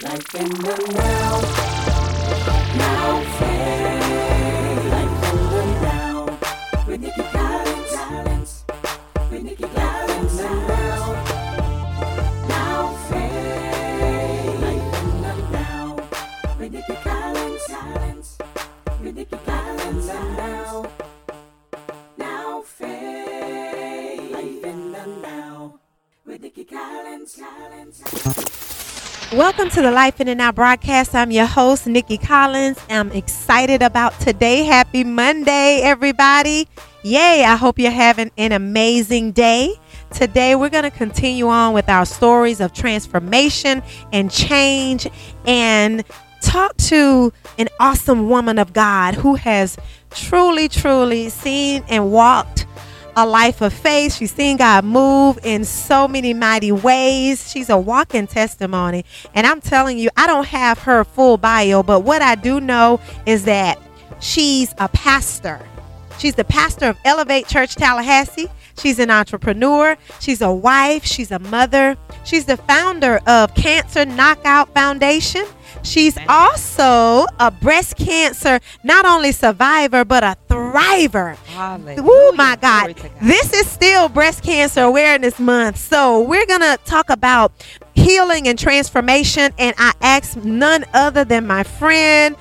Life in the now. Now faith. Life in the now. With Nikki Collins. With Nikki Collins now. Now faith. Life in the now. With Nikki Collins. With Nikki Collins now. Now faith. Life in the now. With Nikki Collins. Welcome to the Life in the Now broadcast. I'm your host, Nikki Collins. I'm excited about today. Happy Monday, everybody. Yay, I hope you're having an amazing day. Today, we're going to continue on with our stories of transformation and change and talk to an awesome woman of God who has truly, truly seen and walked a life of faith. She's seen God move in so many mighty ways. She's a walking testimony. And I'm telling you, I don't have her full bio, but what I do know is that she's a pastor. She's the pastor of Elevate Church Tallahassee. She's an entrepreneur. She's a wife. She's a mother. She's the founder of Cancer Knockout Foundation. She's also a breast cancer, not only survivor, but a thriver. Oh my God. God. This is still Breast Cancer Awareness Month. So we're going to talk about healing and transformation. And I ask none other than my friend,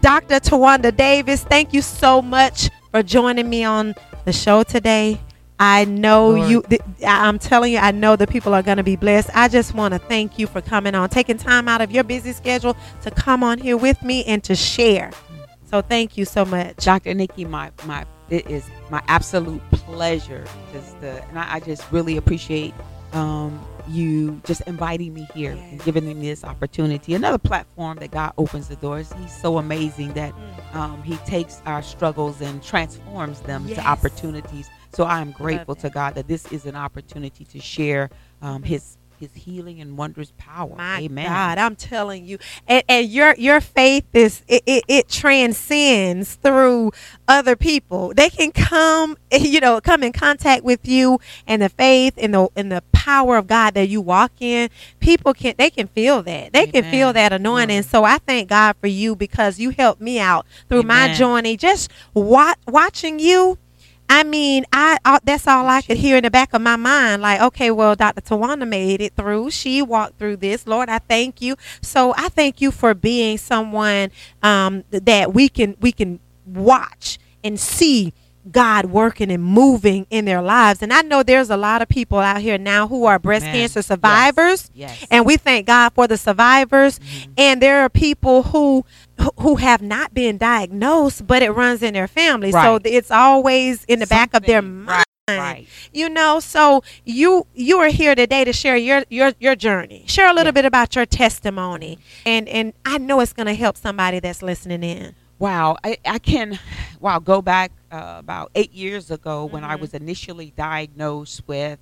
Dr. Tawanda Davis. Thank you so much for joining me on the show today. I know Lord. you, th- I'm telling you, I know the people are going to be blessed. I just want to thank you for coming on, taking time out of your busy schedule to come on here with me and to share. So thank you so much. Dr. Nikki, my my it is my absolute pleasure. Just the, and I, I just really appreciate um, you just inviting me here and giving me this opportunity. Another platform that God opens the doors. He's so amazing that Mm. um, He takes our struggles and transforms them Yes. to opportunities. So I am grateful to. God that this is an opportunity to share um, His His healing and wondrous power. My Amen. God, I'm telling you, and, and your your faith is it, it, it transcends through other people. They can come, you know, come in contact with you, and the faith and the and the power of God that you walk in. People can they can feel that. They can feel that anointing. Glory. So I thank God for you because you helped me out through my journey. Just wa- watching you. I mean, I uh, that's all I could hear in the back of my mind. Like, okay, well, Dr. Tawana made it through. She walked through this. Lord, I thank you. So I thank you for being someone um, that we can we can watch and see God working and moving in their lives. And I know there's a lot of people out here now who are breast Amen. cancer survivors. Yes. And we thank God for the survivors. Mhm. And there are people who who have not been diagnosed, but it runs in their family. So it's always in the back of their mind. Right. Right. You know, so you you are here today to share your your your journey. Share a little Yeah. bit about your testimony. And and I know it's going to help somebody that's listening in. Wow, I, I can, wow, go back uh, about eight years ago when I Mhm. was initially diagnosed with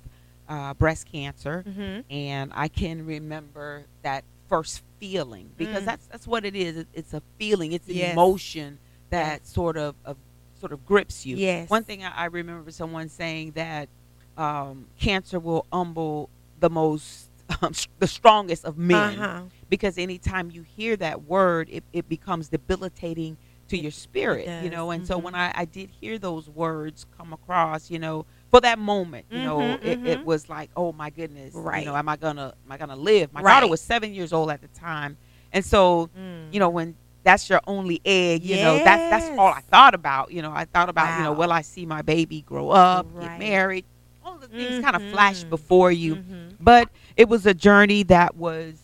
uh, breast cancer, Mhm. and I can remember that first feeling because Mm. that's that's what it is. It, it's a feeling. It's an Yes. emotion that sort of, of sort of grips you. Yes. One thing I, I remember someone saying that um, cancer will humble the most, um, the strongest of men Uh-huh. because anytime you hear that word it, it becomes debilitating to your spirit you know and so Mhm. when I, I did hear those words come across you know for that moment you know Mhm, it, it was like oh my goodness Right. you know am i gonna am i gonna live my Right. daughter was seven years old at the time and so Mm. you know when that's your only egg you know that's that's all i thought about you know i thought about you know will i see my baby grow up Right. get married all the things kind of flash before you Mhm. but it was a journey that was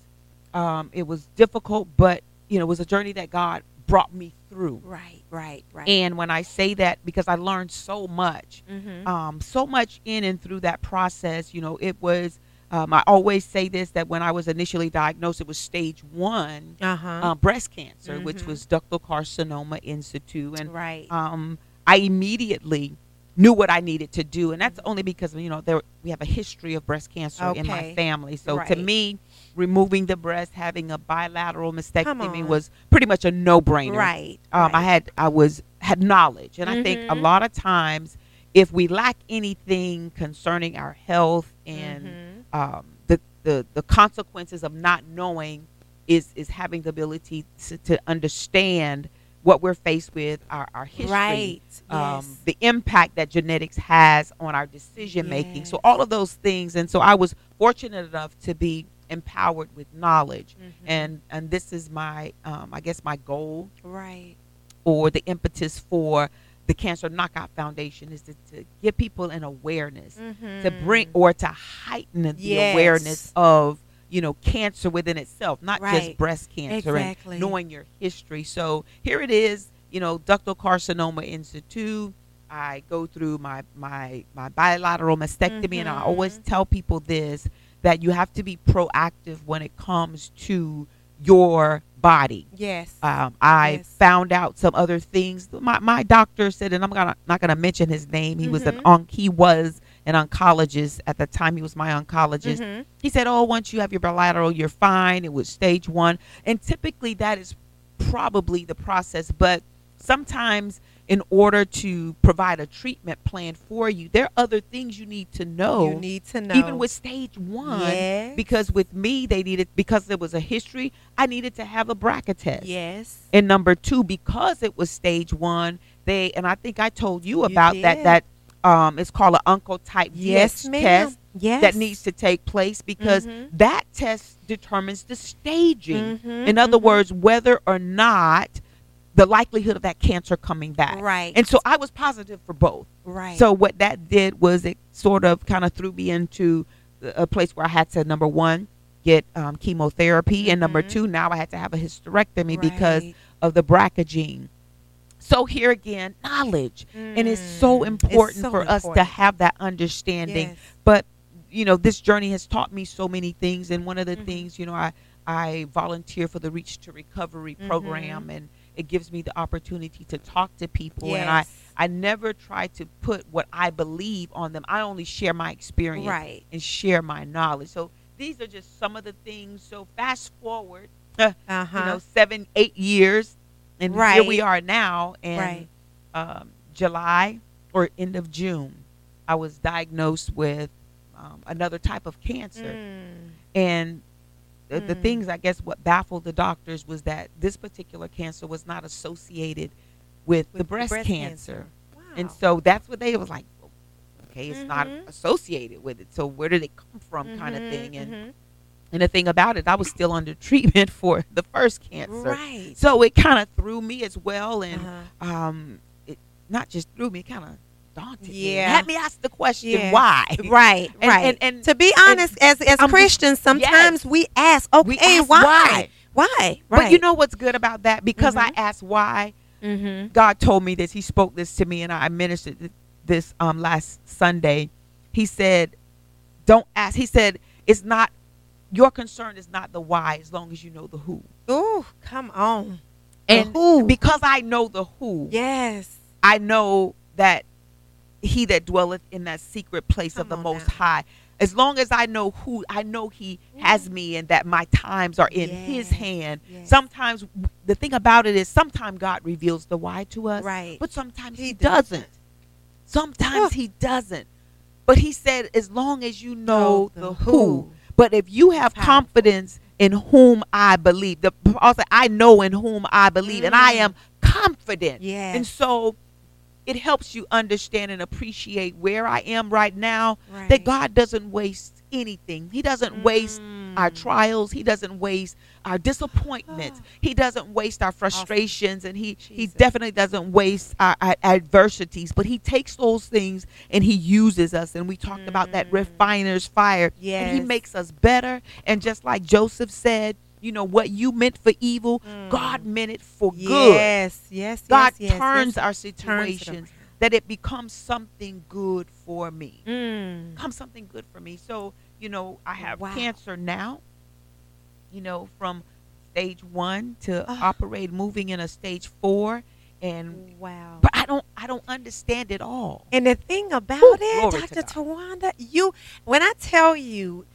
um, it was difficult but you know it was a journey that god brought me through Right, right, right. and when i say that because i learned so much Mhm. um, so much in and through that process you know it was um, i always say this that when i was initially diagnosed it was stage one uh-huh. uh, breast cancer which Mhm. was ductal carcinoma in situ and right. um, I immediately knew what I needed to do, and that's only because you know there we have a history of breast cancer in my family. So to me, removing the breast, having a bilateral mastectomy was pretty much a no-brainer. right. Um, I had I was had knowledge, and I think a Mhm. lot of times if we lack anything concerning our health and Mhm. um, the, the the consequences of not knowing is is having the ability to, to understand what we're faced with, our, our history, Right. um, yes. the impact that genetics has on our decision making. So all of those things, and so I was fortunate enough to be empowered with knowledge, Mhm. and and this is my, um, I guess my goal right. or the impetus for the Cancer Knockout Foundation is to, to give people an awareness to bring or to heighten the Mm-hmm. Yes. awareness of you know cancer within itself not Right. just breast cancer Exactly. and knowing your history so here it is you know ductal carcinoma in situ i go through my my my bilateral mastectomy and i always Mhm. tell people this that you have to be proactive when it comes to your body Yes. um, I Yes. found out some other things. My, my doctor said, and I'm gonna not gonna mention his name. He was an Mhm. on he was an oncologist at the time. He was my oncologist. Mhm. He said, "Oh, once you have your bilateral, you're fine." It was stage one, and typically that is probably the process. But sometimes, in order to provide a treatment plan for you, there are other things you need to know. you need to know. even with stage one, yes. because with me they needed because there was a history. I needed to have a BRCA test. yes. And number two, because it was stage one, they and I think I told you You about that. That um, it's called an Oncotype Yes, DX test Yes. that needs to take place because Mhm. that test determines the staging. Mhm, In other mhm. words, whether or not the likelihood of that cancer coming back. Right. And so I was positive for both. right. So what that did was it sort of kind of threw me into a place where I had to number one get um, chemotherapy, and number Mhm. two now I had to have a hysterectomy because of the BRCA gene. So here again, knowledge, and it's so Mm. important so for us to have that understanding. Yes. But you know, this journey has taught me so many things, and one of the Mhm. things, you know, I I volunteer for the Reach to Recovery Mhm. program, and it gives me the opportunity to talk to people, and I I never try to put what I believe on them. I only share my experience Right. and share my knowledge. So these are just some of the things. So fast forward, uh, Uh-huh. you know, seven, eight years, and here we are now. in Right. um, July or end of June, I was diagnosed with um, another type of cancer. Mm. And the, the Mm. things, I guess, what baffled the doctors was that this particular cancer was not associated with, the With breast, cancer. And Wow. so that's what they was like, okay, it's not Mhm. associated with it. So where did it come from, kind of thing. And mhm. And the thing about it, I was still under treatment for the first cancer. right. So it kind of threw me as well, and Uh-huh. um, it not just threw me, kind of daunted me. Yeah. Had me ask the question, Yes. why? Right, And- right. and- and- to be honest, as as I'm- Christians, sometimes we ask, okay, We ask why? why. Why? But you know what's good about that? Because I Mhm. asked why, mm-hmm. God told me this. He spoke this to me, and I ministered this um last Sunday. He said, "Don't ask." He said, "It's not your concern. Is not the why, as long as you know the who." Ooh, come on. And who. because I know the who, yes. I know that He that dwelleth in that secret place of the Most now. High. As long as I know who, I know He has mm. me, and that my times are in His hand. yes. Sometimes the thing about it is, sometimes God reveals the why to us, Right. But sometimes He He, doesn't. doesn't. Sometimes. He doesn't. But He said, as long as you know the the, who. who. But if you have confidence in whom I believe, the said, I know in whom I believe, and I Mm. am confident. Yeah. And so it helps you understand and appreciate where I am right now. Right. That God doesn't waste anything. He doesn't waste our Mm. trials. He doesn't waste our disappointments. he doesn't waste our frustrations, and he he definitely doesn't waste our, our adversities. But he takes those things and he uses us. And we talked about that Mm. refiner's fire. And he makes us better. And just like Joseph said, you know what you meant for evil, Mm. God meant it for good. Yes, yes, God yes, yes, turns yes. our Turns it situations that it becomes something good for me. Mm. Becomes something good for me. So, you know, I have Wow. cancer now, you know, from stage one to Ah. operate moving in a stage four. And Wow. but I don't I don't understand it all. And the thing about Whew, it, Dr. Tawanda, you when I tell you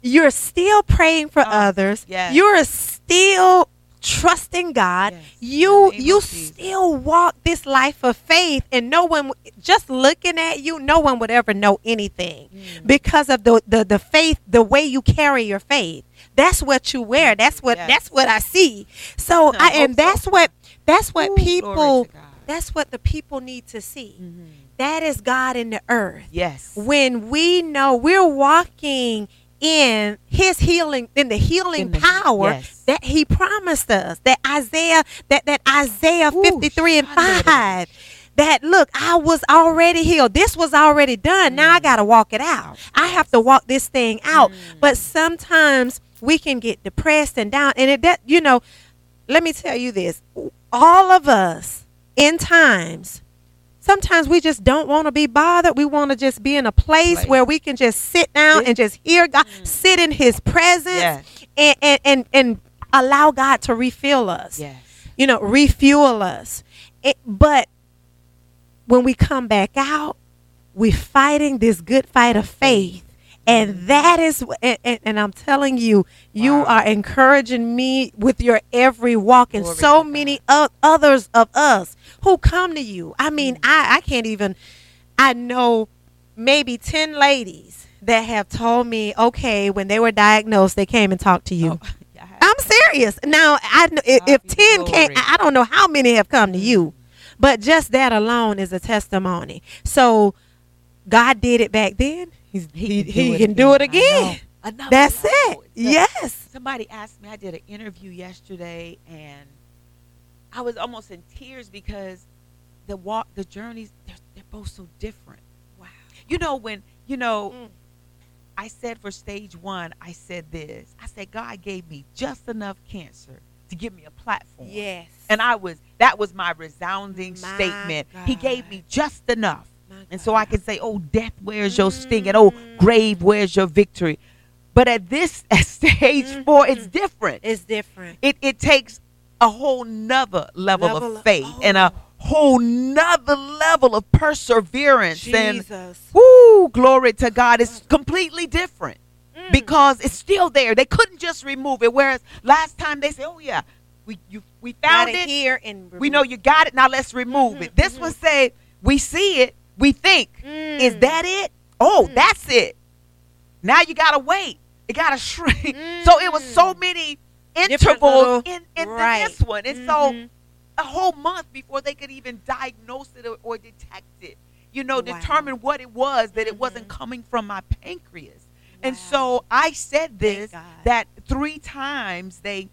you're still praying for Oh, others, yes. you're still trusting God, Yes. you In the name you still walk this life of faith, and no one just looking at you, no one would ever know anything Mm. because of the, the the faith, the way you carry your faith. That's what you wear. That's what Yes. that's what I see. So I I, and hope so. that's what that's what Ooh, people that's what the people need to see. Mhm. That is God in the earth Yes. when we know we're walking in his healing in the healing In the- power yes. that he promised us that isaiah that that isaiah Ooh, 53 and 5 that look i was already healed. This was already done. Now i gotta walk it out. I have to walk this thing out. Mm. but sometimes we can get depressed and down and it that you know let me tell you this. All of us in times sometimes we just don't want to be bothered. We want to just be in a place Place. where we can just sit down and just hear God, mm. sit in His presence, Yes. and, and and and allow God to refill us. Yes. You know, refuel us. It, but when we come back out, we're fighting this good fight of faith. And that is, and, and, and I'm telling you, you Wow. are encouraging me with your every walk, and Glory so many o- others of us who come to you. I mean, Mm. I, I can't even, I know maybe 10 ladies that have told me, okay, when they were diagnosed, they came and talked to you. Oh, I'm serious. Now, I if, if ten can't. I I don't know how many have come to you, but just that alone is a testimony. So, God did it back then. He's, he he, can do it I again. Another That's level. it. It's Yes. Somebody asked me. I did an interview yesterday, and I was almost in tears because the walk, the journeys, they're, they're both so different. Wow. You know when you know. Mm. I said for stage one, I said this. I said God gave me just enough cancer to give me a platform. Yes. And I was that was my resounding My statement. He gave me just enough. And so I can say, "Oh, death, where's your sting?" and "Oh, grave, where's your victory?" But at this at stage four, it's different. It's different. It it takes a whole nother level, Level of faith and a oh. whole nother level of perseverance. And Jesus. woo, glory to God! It's completely different Mm. because it's still there. They couldn't just remove it. Whereas last time they said, "Oh yeah, we you we found Got it. here and We know you got it. Now let's remove Mhm, it." This mhm. one say, "We see it. We think." Is Mm. that it? Oh, Mm. that's it. Now you gotta wait. It gotta shrink. So it was so Mm. many intervals little- in, in right. this one. And so Mhm. a whole month before they could even diagnose it or, or detect it. You know, Wow. determine what it was that it wasn't Mhm. coming from my pancreas. And so I said this that three times they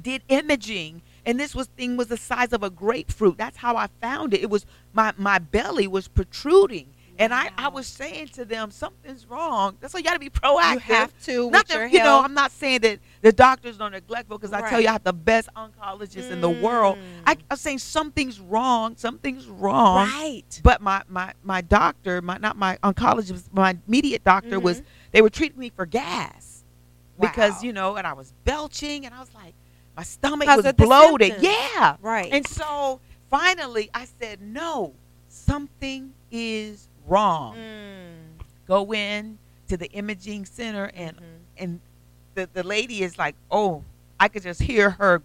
did imaging and this was thing was the size of a grapefruit. That's how I found it. It was my my belly was protruding. And I, I was saying to them, something's wrong. That's why you got to be proactive. You have to Nothing, you know, health. I'm not saying that the doctors are neglectful because I tell you I have the best oncologists in the world. I, Mm. I'm saying something's wrong. Something's wrong. right. But my, my, my doctor, my not my oncologist, my immediate doctor was Mhm. they were treating me for gas because you know, and I was belching and I was like, my stomach was bloated. Yeah. Right. And so finally, I said, no, something is wrong. Mm. Go in to the imaging center and Mhm. and the, the lady is like, oh, I could just hear her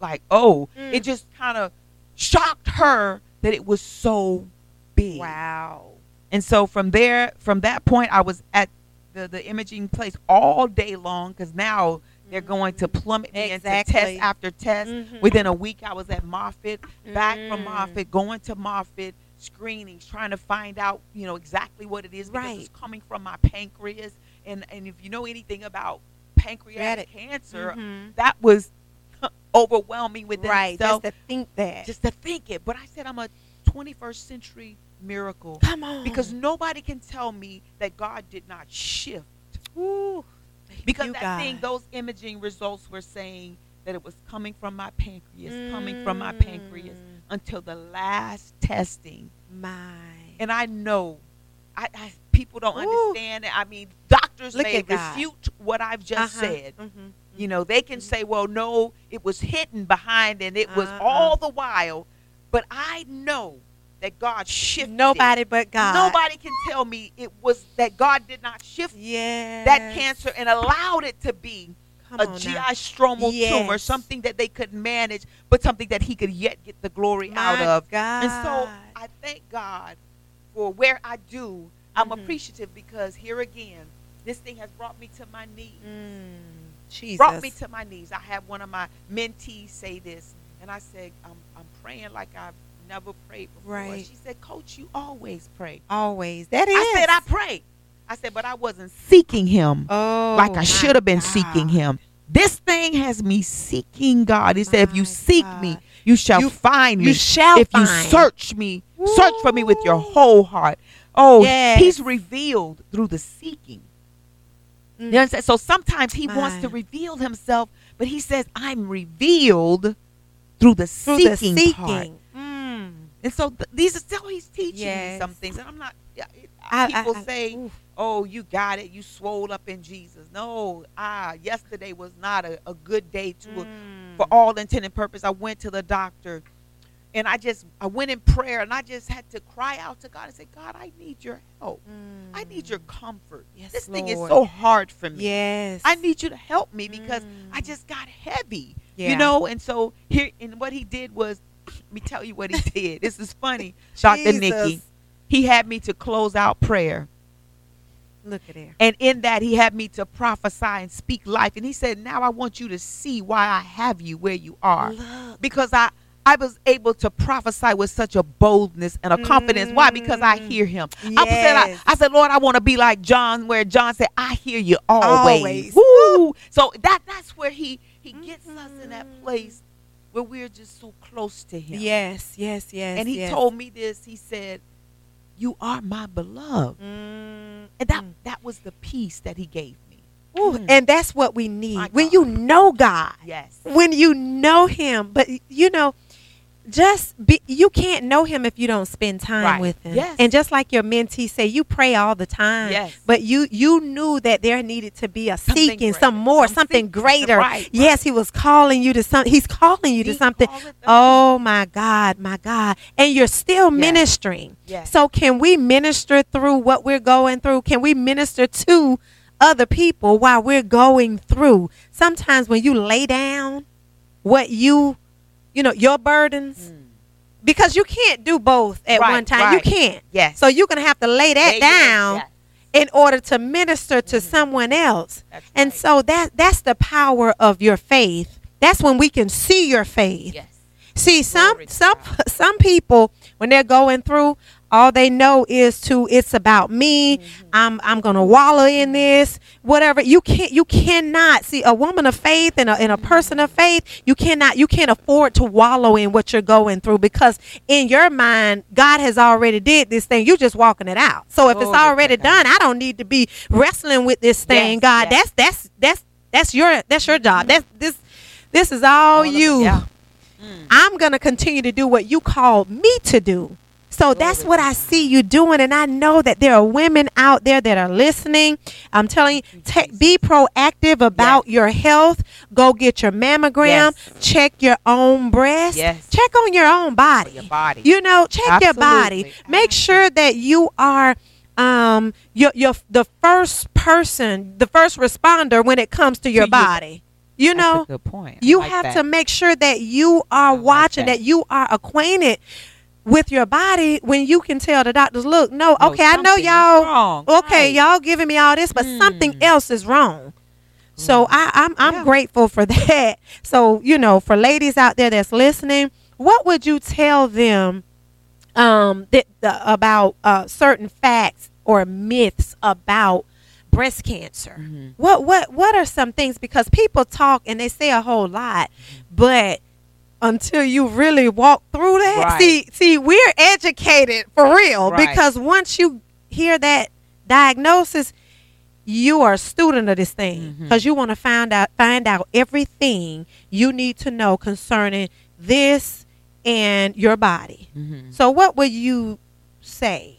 like, oh, Mm. it just kind of shocked her that it was so big. Wow. And so from there, from that point, I was at the, the imaging place all day long because now they're going to plummet me into test after test. Mhm. Within a week, I was at Moffitt, back from Mm. Moffitt, going to Moffitt, screenings, trying to find out, you know, exactly what it is because Right. it's coming from my pancreas. And and if you know anything about pancreatic cancer, Mhm. that was overwhelming within Right. itself. Just to think that. just to think it. But I said I'm a 21st century miracle come on. because nobody can tell me that God did not shift. Ooh, thank Because you, that thing, those imaging results were saying that it was coming from my pancreas, coming from my Mm. pancreas until the last testing. My. And I know, I, I people don't Ooh. understand it. I mean, doctors Look may at God. refute what I've just Uh-huh. said. Mhm. You know, they can say, well, no, it was hidden behind and it was Uh-uh. all the while. But I know that God shifted. Nobody but God. Nobody can tell me it was that God did not shift Yeah. that cancer and allowed it to be Come a GI now. stromal tumor, Yes. something that they could manage, but something that he could yet get the glory out of. God. And so I thank God for where I do. I'm Mhm. appreciative because here again, this thing has brought me to my knees. Mm, Jesus. Brought me to my knees. I had one of my mentees say this, and I said, I'm, I'm praying like I've never prayed before. Right. She said, Coach, you always pray. Always. That is. I said, I pray. I said, but I wasn't seeking him Oh, like I should have been seeking him. This thing has me seeking God. He said, if you My seek me, you shall You- find me. You shall if you search me, search for me with your whole heart. Oh, Yes. he's revealed through the seeking. Mm. You understand? So sometimes he wants to reveal himself, but he says, I'm revealed through the through seeking, the seeking. Mm. And so th- these are still he's teaching Yes. me some things. And I'm not, I- I- people I- say, oof. oh, you got it. You swole up in Jesus. No, ah, yesterday was not a, a good day to Mm. for all intent and purpose. I went to the doctor and I just I went in prayer and I just had to cry out to God and say, God, I need your help. I need your comfort. Yes, this thing is so hard for me. Yes. I need you to help me because I Mm. just got heavy. Yeah. You know, and so here and what he did was let me tell you what he did. This is funny, Dr. Nikki. He had me to close out prayer. Look at there. And in that, he had me to prophesy and speak life. And he said, Now I want you to see why I have you where you are. Look. Because I, I was able to prophesy with such a boldness and a confidence. Why? Because I Mm. hear him. I, said, I, I said, Lord, I want to be like John, where John said, I hear you always. Always. So that that's where he, he gets us in that Mhm. place where we're just so close to him. Yes, yes, yes. And he yes. told me this. He said, You are my beloved. Mm, And that, mm. that was the peace that he gave me. Ooh, Mm. And that's what we need. When you know God, Yes. when you know Him, but you know, just be, you can't know Him if you don't spend time Right. with Him. Yes. And just like your mentee say, you pray all the time. Yes. But you you knew that there needed to be a Something seeking, greater. some more, Some something greater. Right, Yes, He was calling you to some. He's calling you to something. Oh my God, my God. And you're still Yes. ministering. Yes. So can we minister through what we're going through? Can we minister to other people while we're going through? Sometimes when you lay down what you, you know, your burdens, Mm. because you can't do both at Right, one time. You can't. Yes. So you're going to have to lay that Lay down in order to minister to Mhm. someone else. That's And right. so that that's the power of your faith. That's when we can see your faith. yes. See, some some some people when they're going through, all they know is to it's about me. Mm-hmm. I'm I'm gonna wallow in this. Whatever you can't you cannot see a woman of faith and a, and a person of faith. You cannot you can't afford to wallow in what you're going through because in your mind God has already did this thing. You're just walking it out. So if it's already done, I don't need to be wrestling with this thing. Yes, God, yes. that's that's that's that's your that's your job. That's this this is all, it, you. Mm. I'm going to continue to do what you called me to do. So that's what I see you doing. And I know that there are women out there that are listening. I'm telling you, you, be proactive about your health. Go get your mammogram. Yes. Check your own breast. Yes. Check on your own body. your body. You know, check your body. Make sure that you are um your your the first person, the first responder when it comes to your you. body. You That's know, good point. I you like have that. to make sure that you are like watching, that. that. you are acquainted with your body when you can tell the doctors, look, no, No, okay, I know y'all, okay, Right. y'all giving me all this, but something Mm. else is wrong. So Mm. I, I'm I'm Yeah. grateful for that. So you know, for ladies out there that's listening, what would you tell them um, that the, about uh, certain facts or myths about breast cancer? Mhm. What what what are some things because people talk and they say a whole lot, but until you really walk through that, Right. see see we're educated for real Right. because once you hear that diagnosis, you are a student of this thing because you want to find out find out everything you need to know concerning this and your body. Mhm. So what would you say?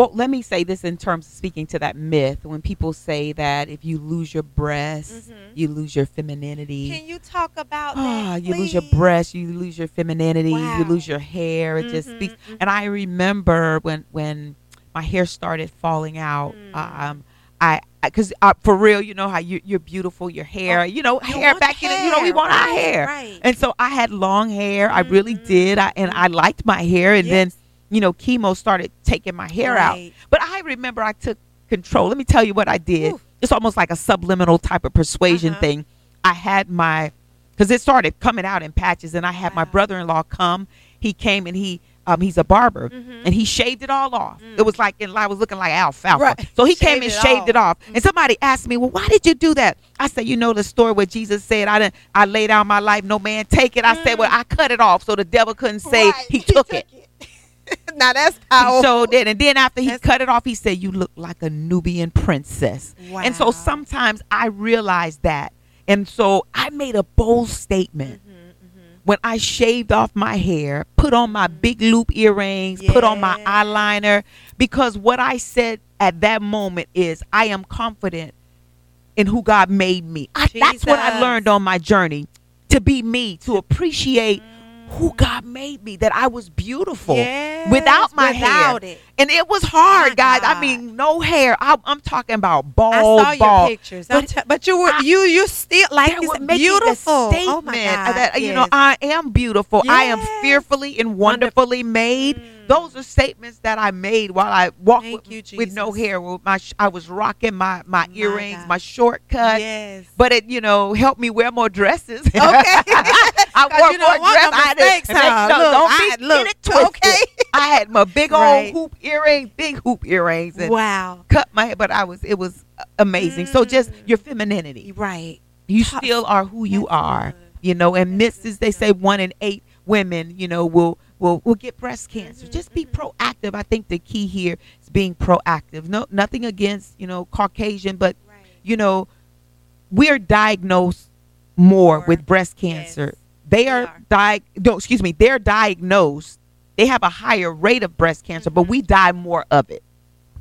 Well, let me say this in terms of speaking to that myth. When people say that if you lose your breast, Mhm. you lose your femininity. Can you talk about Ah, that? you lose your breast, you lose your femininity, Wow. you lose your hair. It just Mhm, speaks. mhm. And I remember when when my hair started falling out. Mm. Um, I because uh, for real, you know how you, you're beautiful, your hair, Oh, you know, you hair back the in, it, you know, we hair, want our hair, right. and so I had long hair. I really did, I, and I liked my hair, and then Yes. You know, chemo started taking my hair out. But I remember I took control. Let me tell you what I did. Oof. It's almost like a subliminal type of persuasion Uh-huh. thing. I had my because it started coming out in patches, and I had my brother-in-law come. He came and he um he's a barber, Mhm. and he shaved it all off. Mm. It was like and I was looking like alfalfa. Right. So he came and it shaved it off. Mm. And somebody asked me, "Well, why did you do that?" I said, "You know the story where Jesus said, I didn't I laid down my life, no man take it." I said, "Well, I cut it off so the devil couldn't say Mm. Right. he took it." now that's powerful. showed it, and then after he That's- cut it off, he said, "You look like a Nubian princess." Wow. And so sometimes I realized that, and so I made a bold statement Mm-hmm, when I shaved off my hair, put on my big loop earrings, put on my eyeliner, because what I said at that moment is, I am confident in who God made me. I, that's what I learned on my journey to be me, to appreciate who God made me, that I was beautiful Yes, without my without hair. it. And it was hard, My guys. God. I mean, no hair. I, I'm talking about bald. I bald, saw your pictures. But t- but you were I- you you still like They you were said, making beautiful. statement oh my God. that you know. I am beautiful. I am fearfully and wonderfully made. Mm. Those are statements that I made while I walked with, you, with no hair. With my I was rocking my my, My earrings, God. my short cut. yes. But it, you know, helped me wear more dresses. Okay. I wore you more dresses. I didn't- huh? no, Look, don't I- be look, it twisted. okay. I had my big old Right. hoop earrings, big hoop earrings, and wow. cut my hair. But I was, it was amazing. So just Mm. your femininity, Right. you Tough. still are who you That's are. good. You know, and That's Mrs. good They say one in eight women, you know, will will will get breast cancer. Mhm, Just be mhm. proactive. I think the key here is being proactive. No, nothing against you know Caucasian, but Right. you know, we're diagnosed more More. with breast cancer. Yes, they are, are. di- no, excuse me, they're diagnosed. They have a higher rate of breast cancer, but Mhm. we die more of it.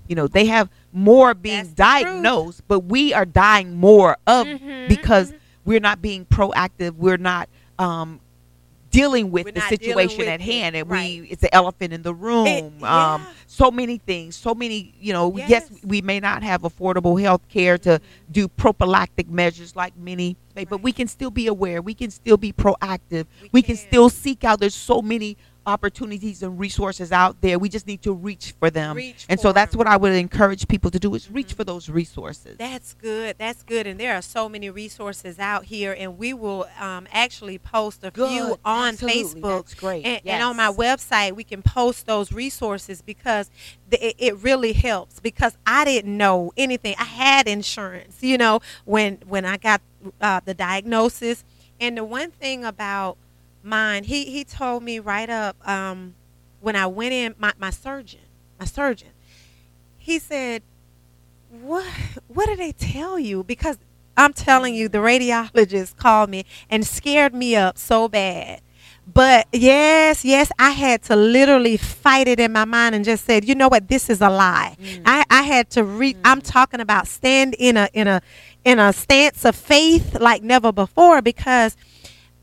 You know, they have more being That's diagnosed, but we are dying more of Mhm, because mhm. we're not being proactive. We're not um, dealing with We're the situation with at hand, and right. we it's the elephant in the room. It- um, so many things, so many. You know, yes, Yes. we may not have affordable health care to do prophylactic measures like many, may, but we can still be aware. We can still be proactive. We We, can. can. still seek out. There's so many opportunities and resources out there. We just need to reach for them. Reach and so that's that's 'em. what I would encourage people to do is reach for those resources. That's good. That's good. And there are so many resources out here, and we will um, actually post a few on Absolutely. Facebook. That's great. And, and on my website, we can post those resources because it really helps. Because I didn't know anything. I had insurance, you know, when when I got uh, the diagnosis. And the one thing about mine, he he told me right up um, when I went in, my, my surgeon, my surgeon, he said, "What what did they tell you?" Because I'm telling you, the radiologist called me and scared me up so bad. But yes, yes, I had to literally fight it in my mind and just said, you know what, this is a lie. Mm. I, I had to read. I'm talking about stand in a in a in a stance of faith like never before because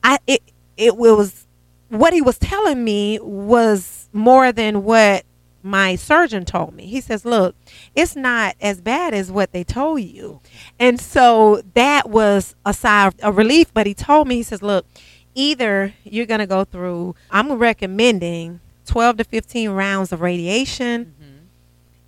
I it it was what he was telling me was more than what my surgeon told me. He says, "Look, it's not as bad as what they told you." And so that was a sigh of a relief, but he told me he says, "Look, either you're going to go through I'm recommending 12 to 15 rounds of radiation Mhm.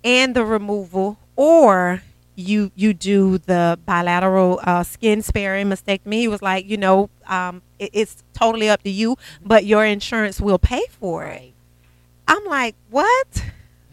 and the removal or you you do the bilateral uh, skin sparing mastectomy. He was like, you know, um, it, it's totally up to you, but your insurance will pay for it. Right. I'm like, what?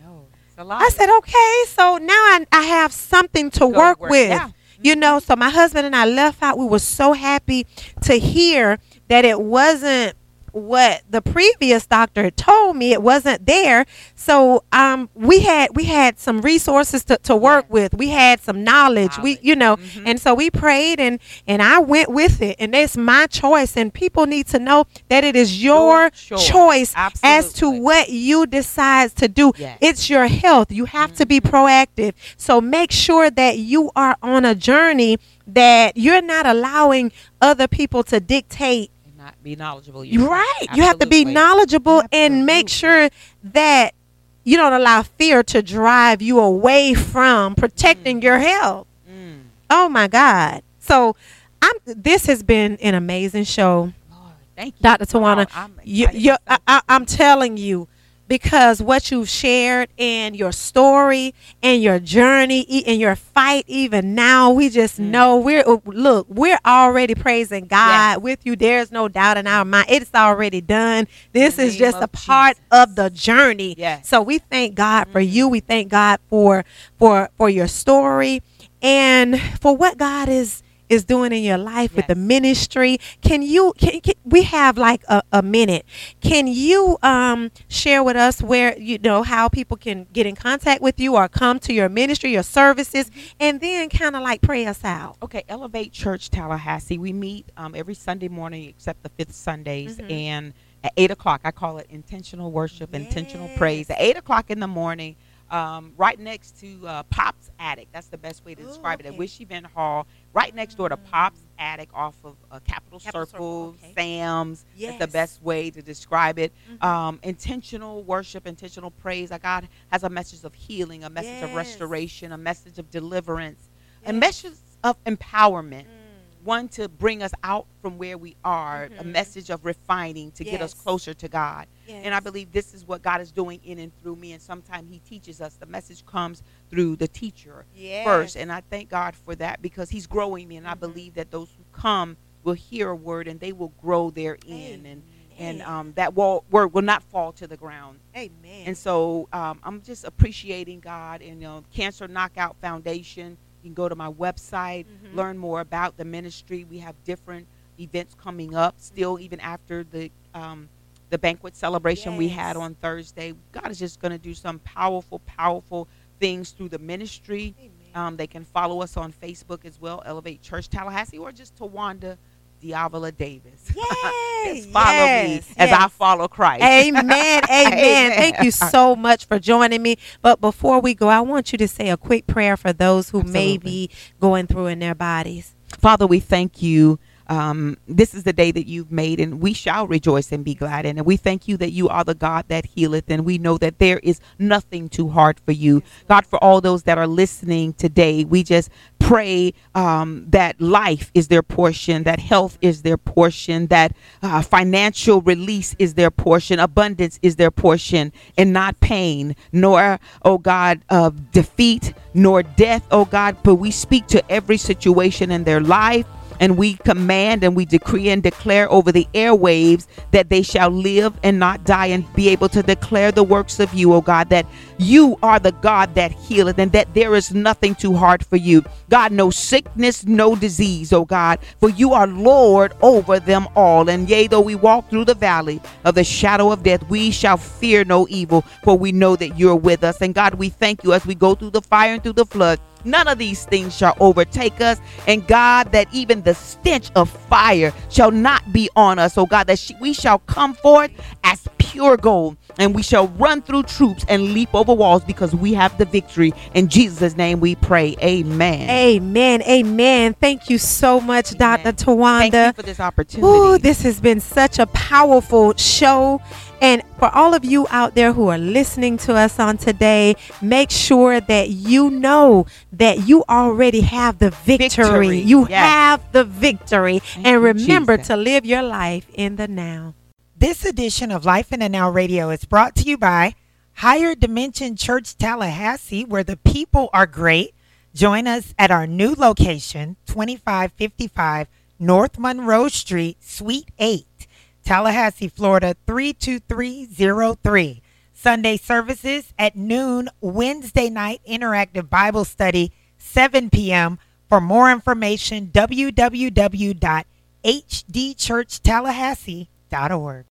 No, it's a lot. I said, okay, so now I, I have something to work, work- with. yeah. You know, so my husband and I left out. We were so happy to hear that it wasn't what the previous doctor told me. It wasn't there. So um, we had we had some resources to, to work with. We had some knowledge. We you know, Mhm. and so we prayed and and I went with it. And it's my choice. And people need to know that it is your, Your choice. choice as to what you decide to do. Yes. It's your health. You have to be proactive. So make sure that you are on a journey that you're not allowing other people to dictate. Not be knowledgeable. Yourself. right. You have to be Absolutely. knowledgeable and make sure that you don't allow fear to drive you away from protecting your health. Mm. Oh my God. So I'm this has been an amazing show. Lord, thank you, Dr. Tawana, Wow, I'm You, you, I. I, I'm telling you, because what you've shared and your story and your journey and your fight, even now, we just Mm. know we're uh, look, we're already praising God with you. There's no doubt in our mind; it's already done. This is just a part Jesus. of the journey. So we thank God for Mhm. you. We thank God for for for your story and for what God is is doing in your life with the ministry. Can you can, can we have like a, a minute? Can you um share with us where you know how people can get in contact with you or come to your ministry, your services, and then kind of like pray us out? Okay, Elevate Church Tallahassee. We meet um, every Sunday morning except the fifth Sundays, Mhm. and at eight o'clock. I call it intentional worship, intentional praise. At eight o'clock in the morning, um, right next to uh, Pop's Attic. That's the best way to Ooh, describe it. At okay. Wish Event Hall, right next door to Pop's Attic, off of uh, Capital, Capital Circle, Circle, okay. Sam's. That's the best way to describe it. Mhm. Um, intentional worship, intentional praise. Our God has a message of healing, a message of restoration, a message of deliverance, a message of empowerment Mm. One to bring us out from where we are, a Mhm. message of refining to get us closer to God. And I believe this is what God is doing in and through me. And sometimes He teaches us. The message comes through the teacher first. And I thank God for that because He's growing me. And I Mhm. believe that those who come will hear a word and they will grow therein. And, and um, that wa- word will not fall to the ground. Amen. And so um, I'm just appreciating God and you know, Cancer Knockout Foundation. You can go to my website, Mhm. learn more about the ministry. We have different events coming up still, even after the um, the banquet celebration we had on Thursday. God is just going to do some powerful, powerful things through the ministry. Um, they can follow us on Facebook as well, Elevate Church Tallahassee, or just Tawanda Diavola Davis. Yay, just follow me yes, as I follow Christ. Amen. Amen. Amen. Thank you so much for joining me. But before we go, I want you to say a quick prayer for those who may be going through in their bodies. Father, we thank you. Um, this is the day that you've made, and we shall rejoice and be glad in it. We thank you that you are the God that healeth, and we know that there is nothing too hard for you. God, for all those that are listening today, we just pray um, that life is their portion, that health is their portion, that uh, financial release is their portion, abundance is their portion, and not pain, nor, oh God, of defeat, nor death, oh God. But we speak to every situation in their life. And we command and we decree and declare over the airwaves that they shall live and not die and be able to declare the works of you, oh God, that you are the God that healeth and that there is nothing too hard for you. God, no sickness, no disease, oh God, for you are Lord over them all. And yea, though we walk through the valley of the shadow of death, we shall fear no evil, for we know that you're with us. And God, we thank you as we go through the fire and through the flood. None of these things shall overtake us. And God, that even the stench of fire shall not be on us. Oh God, that sh- we shall come forth as pure gold and we shall run through troops and leap over walls because we have the victory. In Jesus' name we pray. Amen. Amen. Amen. Thank you so much, Amen. Dr. Tawanda. Thank you for this opportunity. Ooh, this has been such a powerful show. And for all of you out there who are listening to us on today, make sure that you know that you already have the victory. Victory, You yes. have the victory. Thank and remember Jesus. to live your life in the now. This edition of Life in the Now Radio is brought to you by Higher Dimension Church Tallahassee, where the people are great. Join us at our new location, 2555 North Monroe Street, Suite 8, Tallahassee, Florida 32303. Sunday services at noon, Wednesday night interactive Bible study, 7 p.m. For more information, www.hdchurchtallahassee.org.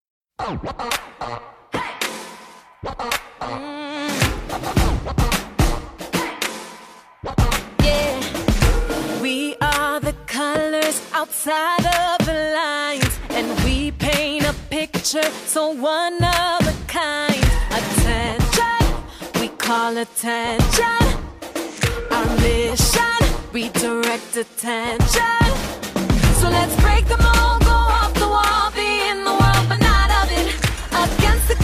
Yeah, we are the colors outside of the lines, and we paint a picture so one of a kind. Attention, we call attention. Our mission, redirect attention. So let's break the I'll be in the world, but not of it. Against the